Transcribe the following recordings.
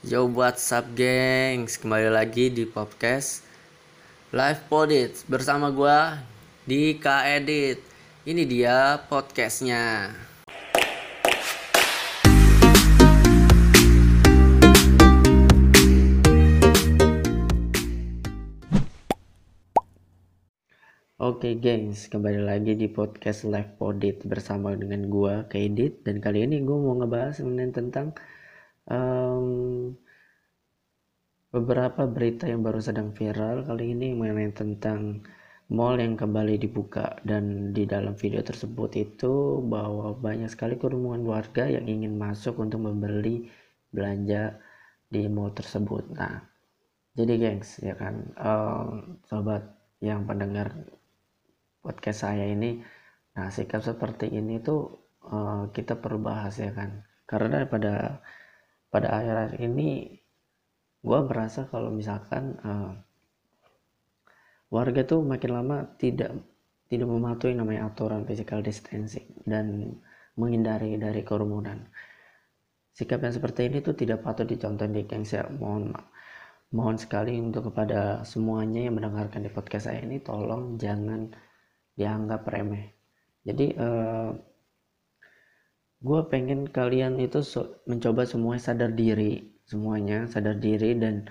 Yo what's up gengs? Kembali lagi di podcast Live Podit Bersama gua di K-Edit Ini dia podcastnya. Oke gengs, kembali lagi di podcast Live Podit bersama dengan gua K-Edit dan kali ini gua mau ngebahas mengenai tentang um, beberapa berita yang baru sedang viral kali ini mengenai tentang mall yang kembali dibuka. Dan di dalam video tersebut itu bahwa banyak sekali kerumunan warga yang ingin masuk untuk membeli belanja di mall tersebut. Nah, jadi gengs ya kan? Um, sobat yang pendengar podcast saya ini nah sikap seperti ini tuh uh, kita perlu bahas ya kan? Karena pada pada akhir-akhir ini gue merasa kalau misalkan uh, warga tuh makin lama tidak tidak mematuhi namanya aturan physical distancing dan menghindari dari kerumunan. Sikap yang seperti ini tuh tidak patut dicontoh di geng saya. Mohon mohon sekali untuk kepada semuanya yang mendengarkan di podcast saya ini tolong jangan dianggap remeh. Jadi uh, gue pengen kalian itu mencoba semua sadar diri semuanya sadar diri dan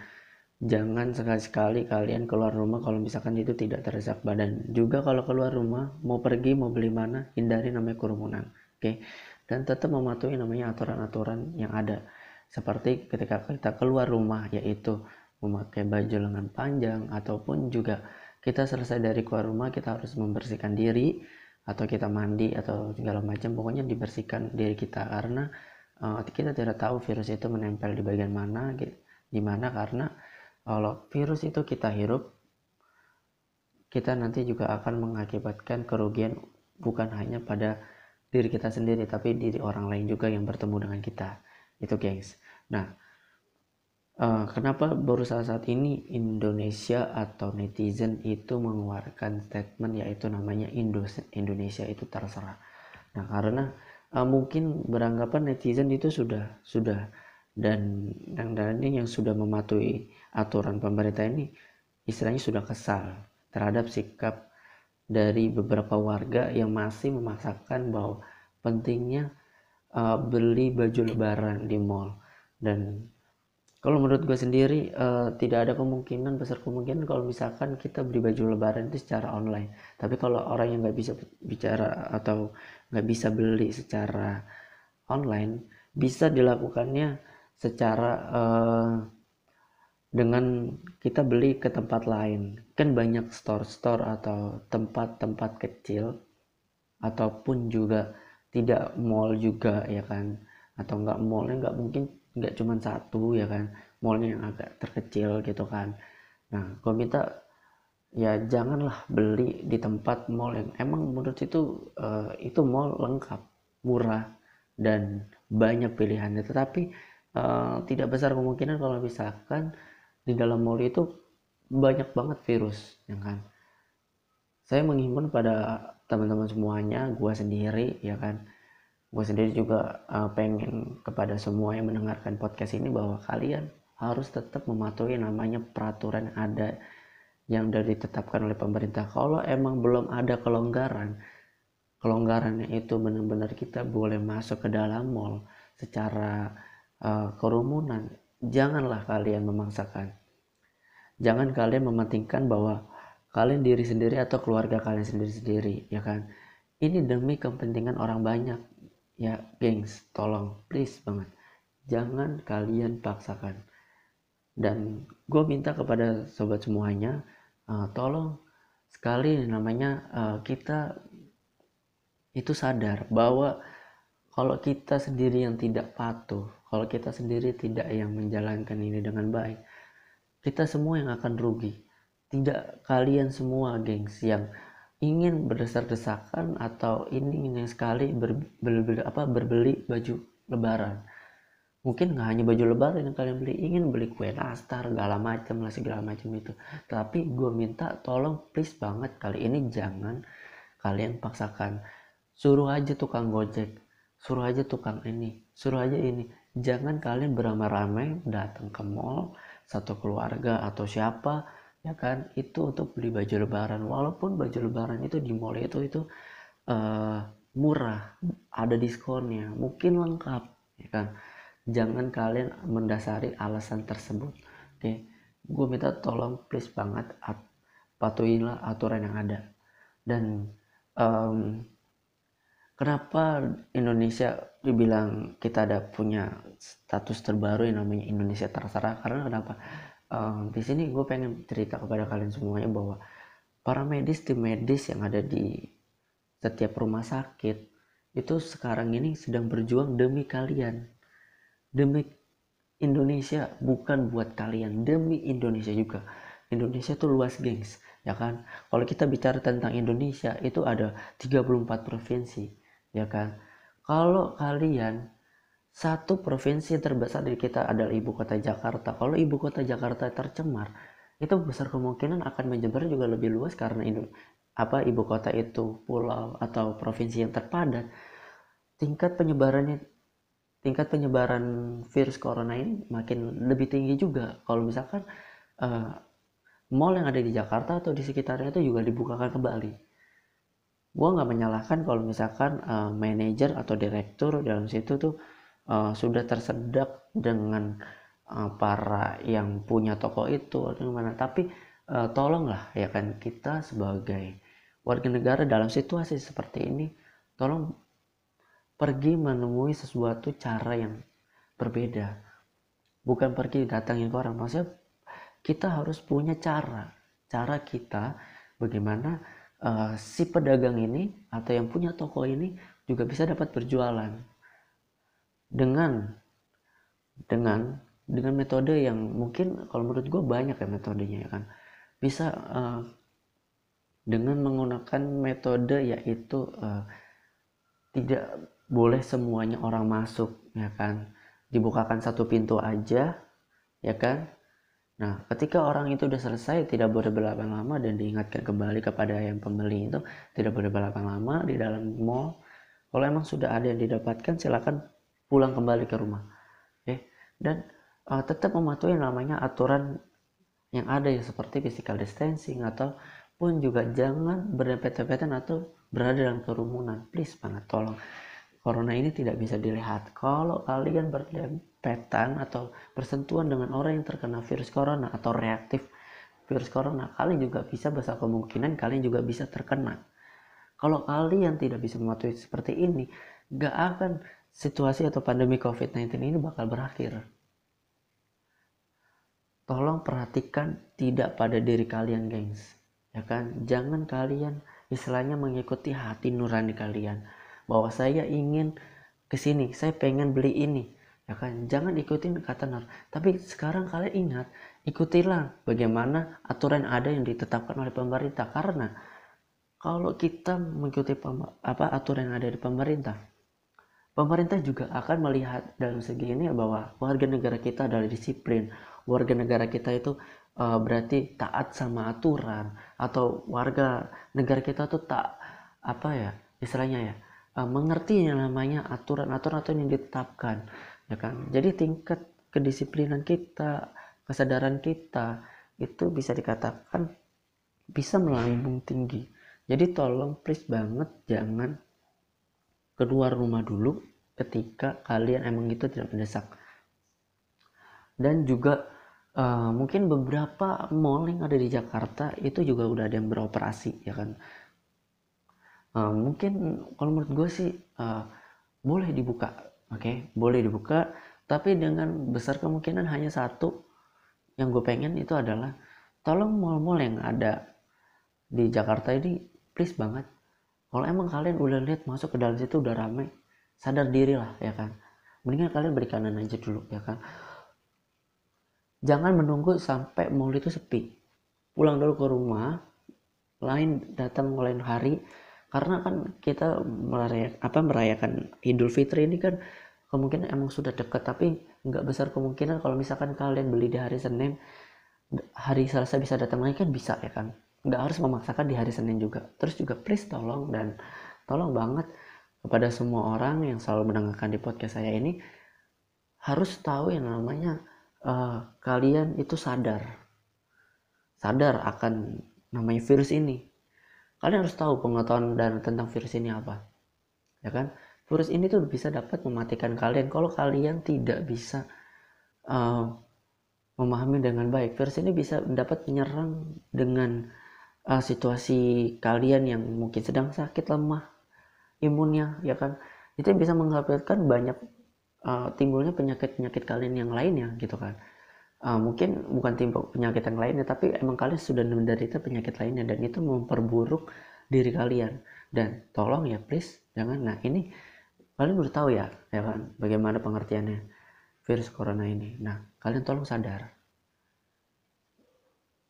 jangan sekali-sekali kalian keluar rumah kalau misalkan itu tidak terdesak badan juga kalau keluar rumah mau pergi mau beli mana hindari namanya kerumunan oke okay? dan tetap mematuhi namanya aturan-aturan yang ada seperti ketika kita keluar rumah yaitu memakai baju lengan panjang ataupun juga kita selesai dari keluar rumah kita harus membersihkan diri atau kita mandi atau segala macam pokoknya dibersihkan diri kita. Karena uh, kita tidak tahu virus itu menempel di bagian mana di mana. Karena kalau virus itu kita hirup kita nanti juga akan mengakibatkan kerugian bukan hanya pada diri kita sendiri tapi diri orang lain juga yang bertemu dengan kita. Itu guys nah Uh, kenapa baru saat saat ini Indonesia atau netizen itu mengeluarkan statement yaitu namanya Indonesia itu terserah. Nah karena uh, mungkin beranggapan netizen itu sudah sudah dan ini yang sudah mematuhi aturan pemerintah ini istilahnya sudah kesal terhadap sikap dari beberapa warga yang masih memaksakan bahwa pentingnya uh, beli baju lebaran di mall dan kalau menurut gue sendiri uh, tidak ada kemungkinan besar kemungkinan kalau misalkan kita beli baju lebaran itu secara online. Tapi kalau orang yang nggak bisa bicara atau nggak bisa beli secara online bisa dilakukannya secara uh, dengan kita beli ke tempat lain. Kan banyak store-store atau tempat-tempat kecil ataupun juga tidak mall juga ya kan? Atau nggak mallnya nggak mungkin nggak cuma satu ya kan? Mallnya yang agak terkecil gitu kan. Nah gue minta ya janganlah beli di tempat mall yang emang menurut itu uh, itu mall lengkap murah dan banyak pilihannya. Tetapi uh, tidak besar kemungkinan kalau misalkan di dalam mall itu banyak banget virus ya kan? Saya menghimbau pada teman-teman semuanya gua sendiri ya kan gue sendiri juga uh, pengen kepada semua yang mendengarkan podcast ini bahwa kalian harus tetap mematuhi namanya peraturan yang ada yang sudah ditetapkan oleh pemerintah. Kalau emang belum ada kelonggaran kelonggarannya itu benar-benar kita boleh masuk ke dalam mall secara uh, kerumunan. Janganlah kalian memaksakan. Jangan kalian mementingkan bahwa kalian diri sendiri atau keluarga kalian sendiri-sendiri ya kan? Ini demi kepentingan orang banyak ya gengs tolong please banget. Jangan kalian paksakan. Dan gue minta kepada sobat semuanya uh, tolong sekali namanya uh, kita itu sadar bahwa kalau kita sendiri yang tidak patuh kalau kita sendiri tidak yang menjalankan ini dengan baik kita semua yang akan rugi. Tidak kalian semua gengs yang ingin berdesak-desakan atau ini ingin sekali ber, ber, ber, apa, berbeli baju lebaran. Mungkin nggak hanya baju lebaran yang kalian beli ingin beli kue nastar segala macam lah segala macam itu. Tapi gue minta tolong please banget kali ini jangan kalian paksakan. Suruh aja tukang gojek suruh aja tukang ini suruh aja ini. Jangan kalian beramai-ramai datang ke mall satu keluarga atau siapa ya kan? Itu untuk beli baju lebaran. Walaupun baju lebaran itu di mall itu itu uh, murah. Ada diskonnya. Mungkin lengkap ya kan? Jangan kalian mendasari alasan tersebut. Oke? Okay? gue minta tolong please banget at patuhilah aturan yang ada. Dan um, kenapa Indonesia dibilang kita ada punya status terbaru yang namanya Indonesia terserah? Karena kenapa um, di sini gue pengen cerita kepada kalian semuanya bahwa para medis tim medis yang ada di setiap rumah sakit itu sekarang ini sedang berjuang demi kalian. Demi Indonesia bukan buat kalian. Demi Indonesia juga. Indonesia tuh luas gengs. Ya kan? Kalau kita bicara tentang Indonesia itu ada 34 provinsi ya kan? Kalau kalian satu provinsi terbesar dari kita adalah ibu kota Jakarta. Kalau ibu kota Jakarta tercemar itu besar kemungkinan akan menyebar juga lebih luas karena Indo apa ibu kota itu pulau atau provinsi yang terpadat. Tingkat penyebarannya tingkat penyebaran virus corona ini makin lebih tinggi juga. Kalau misalkan uh, mall yang ada di Jakarta atau di sekitarnya itu juga dibukakan kembali. Gue nggak menyalahkan kalau misalkan uh, manajer atau direktur dalam situ tuh uh, sudah tersedak dengan uh, para yang punya toko itu atau gimana. Tapi uh, tolonglah ya kan kita sebagai warga negara dalam situasi seperti ini tolong pergi menemui sesuatu cara yang berbeda. Bukan pergi datangin ke orang. Maksudnya kita harus punya cara. Cara kita bagaimana uh, si pedagang ini atau yang punya toko ini juga bisa dapat berjualan dengan dengan dengan metode yang mungkin kalau menurut gue banyak ya metodenya ya kan. Bisa uh, dengan menggunakan metode yaitu uh, tidak boleh semuanya orang masuk ya kan. Dibukakan satu pintu aja ya kan. Nah ketika orang itu udah selesai tidak boleh berlama-lama dan diingatkan kembali kepada yang pembeli itu tidak boleh berlama-lama di dalam mall. Kalau emang sudah ada yang didapatkan silakan pulang kembali ke rumah oke dan uh, tetap mematuhi namanya aturan yang ada ya seperti physical distancing atau pun juga jangan berdempet-dempetan atau berada dalam kerumunan. Please banget tolong. Corona ini tidak bisa dilihat. Kalau kalian berdempetan atau bersentuhan dengan orang yang terkena virus corona atau reaktif virus corona kalian juga bisa besar kemungkinan kalian juga bisa terkena. Kalau kalian tidak bisa mematuhi seperti ini gak akan situasi atau pandemi covid-19 ini bakal berakhir. Tolong perhatikan tidak pada diri kalian gengs. Ya kan? Jangan kalian istilahnya mengikuti hati nurani kalian. Bahwa saya ingin ke sini saya pengen beli ini. Ya kan? Jangan ikutin kata nur. Tapi sekarang kalian ingat ikutilah bagaimana aturan ada yang ditetapkan oleh pemerintah. Karena kalau kita mengikuti apa aturan yang ada di pemerintah pemerintah juga akan melihat dalam segi ini bahwa warga negara kita adalah disiplin. Warga negara kita itu uh, berarti taat sama aturan. Atau warga negara kita tuh tak apa ya istilahnya ya uh, mengerti yang namanya aturan-aturan atau yang ditetapkan ya kan? Jadi tingkat kedisiplinan kita kesadaran kita itu bisa dikatakan bisa melambung tinggi. Jadi tolong please banget jangan keluar rumah dulu ketika kalian emang itu tidak mendesak. Dan juga uh, mungkin beberapa mall yang ada di Jakarta itu juga udah ada yang beroperasi ya kan? Uh, mungkin kalau menurut gue sih uh, boleh dibuka oke? Okay? boleh dibuka tapi dengan besar kemungkinan hanya satu. Yang gue pengen itu adalah tolong mall-mall yang ada di Jakarta ini please banget kalau emang kalian udah lihat masuk ke dalam situ udah rame sadar diri lah ya kan? Mendingan kalian beri kanan aja dulu ya kan? Jangan menunggu sampai mall itu sepi. Pulang dulu ke rumah lain datang lain hari karena kan kita merayakan apa merayakan Idul Fitri ini kan kemungkinan emang sudah dekat tapi nggak besar kemungkinan kalau misalkan kalian beli di hari Senin hari Selasa bisa datang lagi kan bisa ya kan nggak harus memaksakan di hari Senin juga. Terus juga please tolong dan tolong banget kepada semua orang yang selalu mendengarkan di podcast saya ini harus tahu yang namanya uh, kalian itu sadar. Sadar akan namanya virus ini. Kalian harus tahu pengetahuan dan tentang virus ini apa ya kan? Virus ini tuh bisa dapat mematikan kalian kalau kalian tidak bisa uh, memahami dengan baik. Virus ini bisa dapat menyerang dengan uh, situasi kalian yang mungkin sedang sakit lemah imunnya ya kan? Itu bisa mengakibatkan banyak uh, timbulnya penyakit-penyakit kalian yang lainnya gitu kan? Uh, mungkin bukan timbul penyakit yang lainnya tapi emang kalian sudah menderita penyakit lainnya dan itu memperburuk diri kalian. Dan tolong ya please jangan. Nah ini kalian udah tahu ya ya kan bagaimana pengertiannya virus corona ini. Nah kalian tolong sadar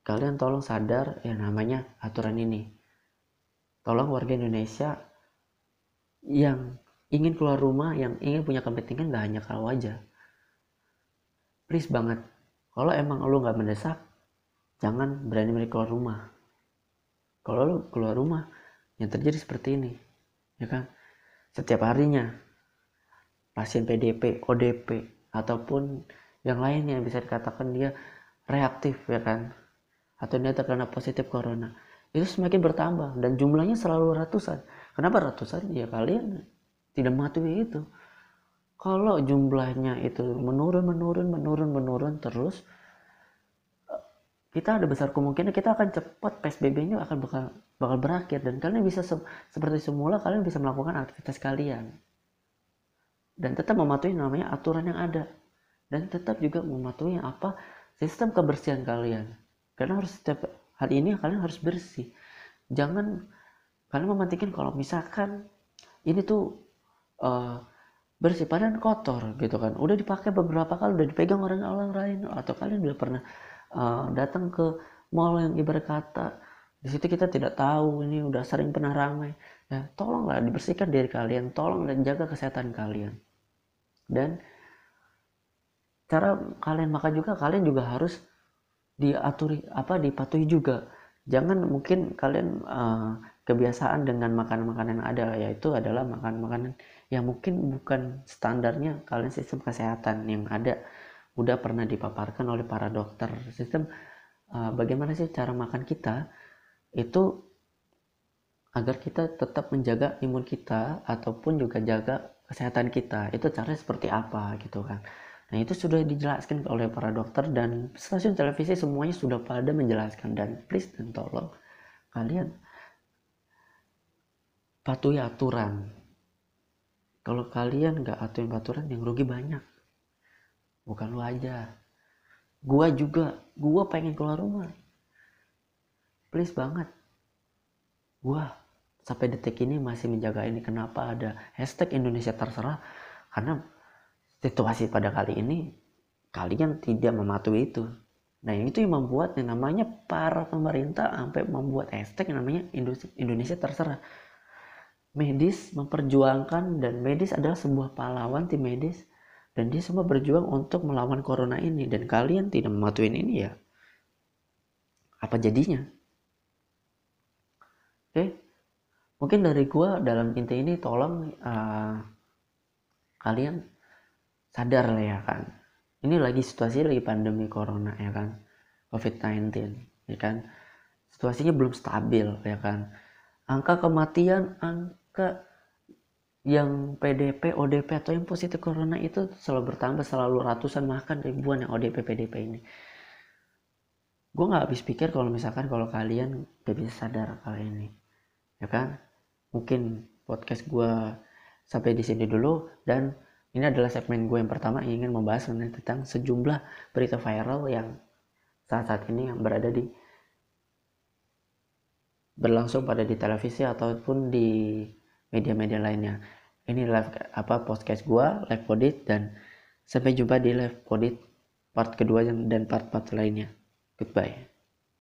kalian tolong sadar ya namanya aturan ini. Tolong warga Indonesia yang ingin keluar rumah yang ingin punya kepentingan gak hanya kalau aja please banget kalau emang lu nggak mendesak jangan berani berani keluar rumah. Kalau lu keluar rumah yang terjadi seperti ini ya kan? Setiap harinya pasien PDP ODP ataupun yang lainnya bisa dikatakan dia reaktif ya kan atau dia terkena positif corona. Itu semakin bertambah dan jumlahnya selalu ratusan. Kenapa ratusan? Ya kalian tidak mematuhi itu. Kalau jumlahnya itu menurun menurun menurun menurun terus kita ada besar kemungkinan kita akan cepat PSBB-nya akan bakal bakal berakhir. Dan kalian bisa se seperti semula kalian bisa melakukan aktivitas kalian. Dan tetap mematuhi namanya aturan yang ada. Dan tetap juga mematuhi apa? Sistem kebersihan kalian karena harus setiap hari ini kalian harus bersih. Jangan kalian memantikan kalau misalkan ini tuh uh, bersih padahal kotor gitu kan. Udah dipakai beberapa kali udah dipegang orang orang lain atau kalian udah pernah uh, datang ke mall yang ibarat kata di situ kita tidak tahu ini udah sering pernah ramai. Ya tolonglah dibersihkan diri kalian tolong dan jaga kesehatan kalian. Dan cara kalian makan juga kalian juga harus diaturi apa dipatuhi juga. Jangan mungkin kalian uh, kebiasaan dengan makanan-makanan ada yaitu adalah makanan-makanan yang mungkin bukan standarnya kalian sistem kesehatan yang ada. Udah pernah dipaparkan oleh para dokter sistem uh, bagaimana sih cara makan kita? Itu agar kita tetap menjaga imun kita ataupun juga jaga kesehatan kita. Itu caranya seperti apa gitu kan nah itu sudah dijelaskan oleh para dokter dan stasiun televisi semuanya sudah pada menjelaskan. Dan please dan tolong kalian patuhi aturan. Kalau kalian nggak aturin aturan yang rugi banyak. Bukan lu aja. Gua juga gua pengen keluar rumah. Please banget. Gua sampai detik ini masih menjaga ini. Kenapa ada hashtag Indonesia terserah? Karena situasi pada kali ini kalian tidak mematuhi itu. Nah itu yang membuat yang namanya para pemerintah sampai membuat hashtag yang namanya Indonesia terserah. Medis memperjuangkan dan medis adalah sebuah pahlawan tim medis dan dia semua berjuang untuk melawan corona ini dan kalian tidak mematuhi ini ya. Apa jadinya? Oke mungkin dari gua dalam inti ini tolong uh, kalian sadar lah ya kan ini lagi situasi lagi pandemi corona ya kan covid-19 ya kan situasinya belum stabil ya kan angka kematian angka yang PDP, ODP atau yang positif corona itu selalu bertambah selalu ratusan bahkan ribuan yang ODP, PDP ini. Gue nggak habis pikir kalau misalkan kalau kalian gak bisa sadar kali ini, ya kan? Mungkin podcast gue sampai di sini dulu dan ini adalah segmen gue yang pertama yang ingin membahas tentang sejumlah berita viral yang saat-saat ini yang berada di berlangsung pada di televisi ataupun di media-media lainnya. Ini live apa podcast gua live podit dan sampai jumpa di live podit part kedua dan part-part lainnya. Goodbye.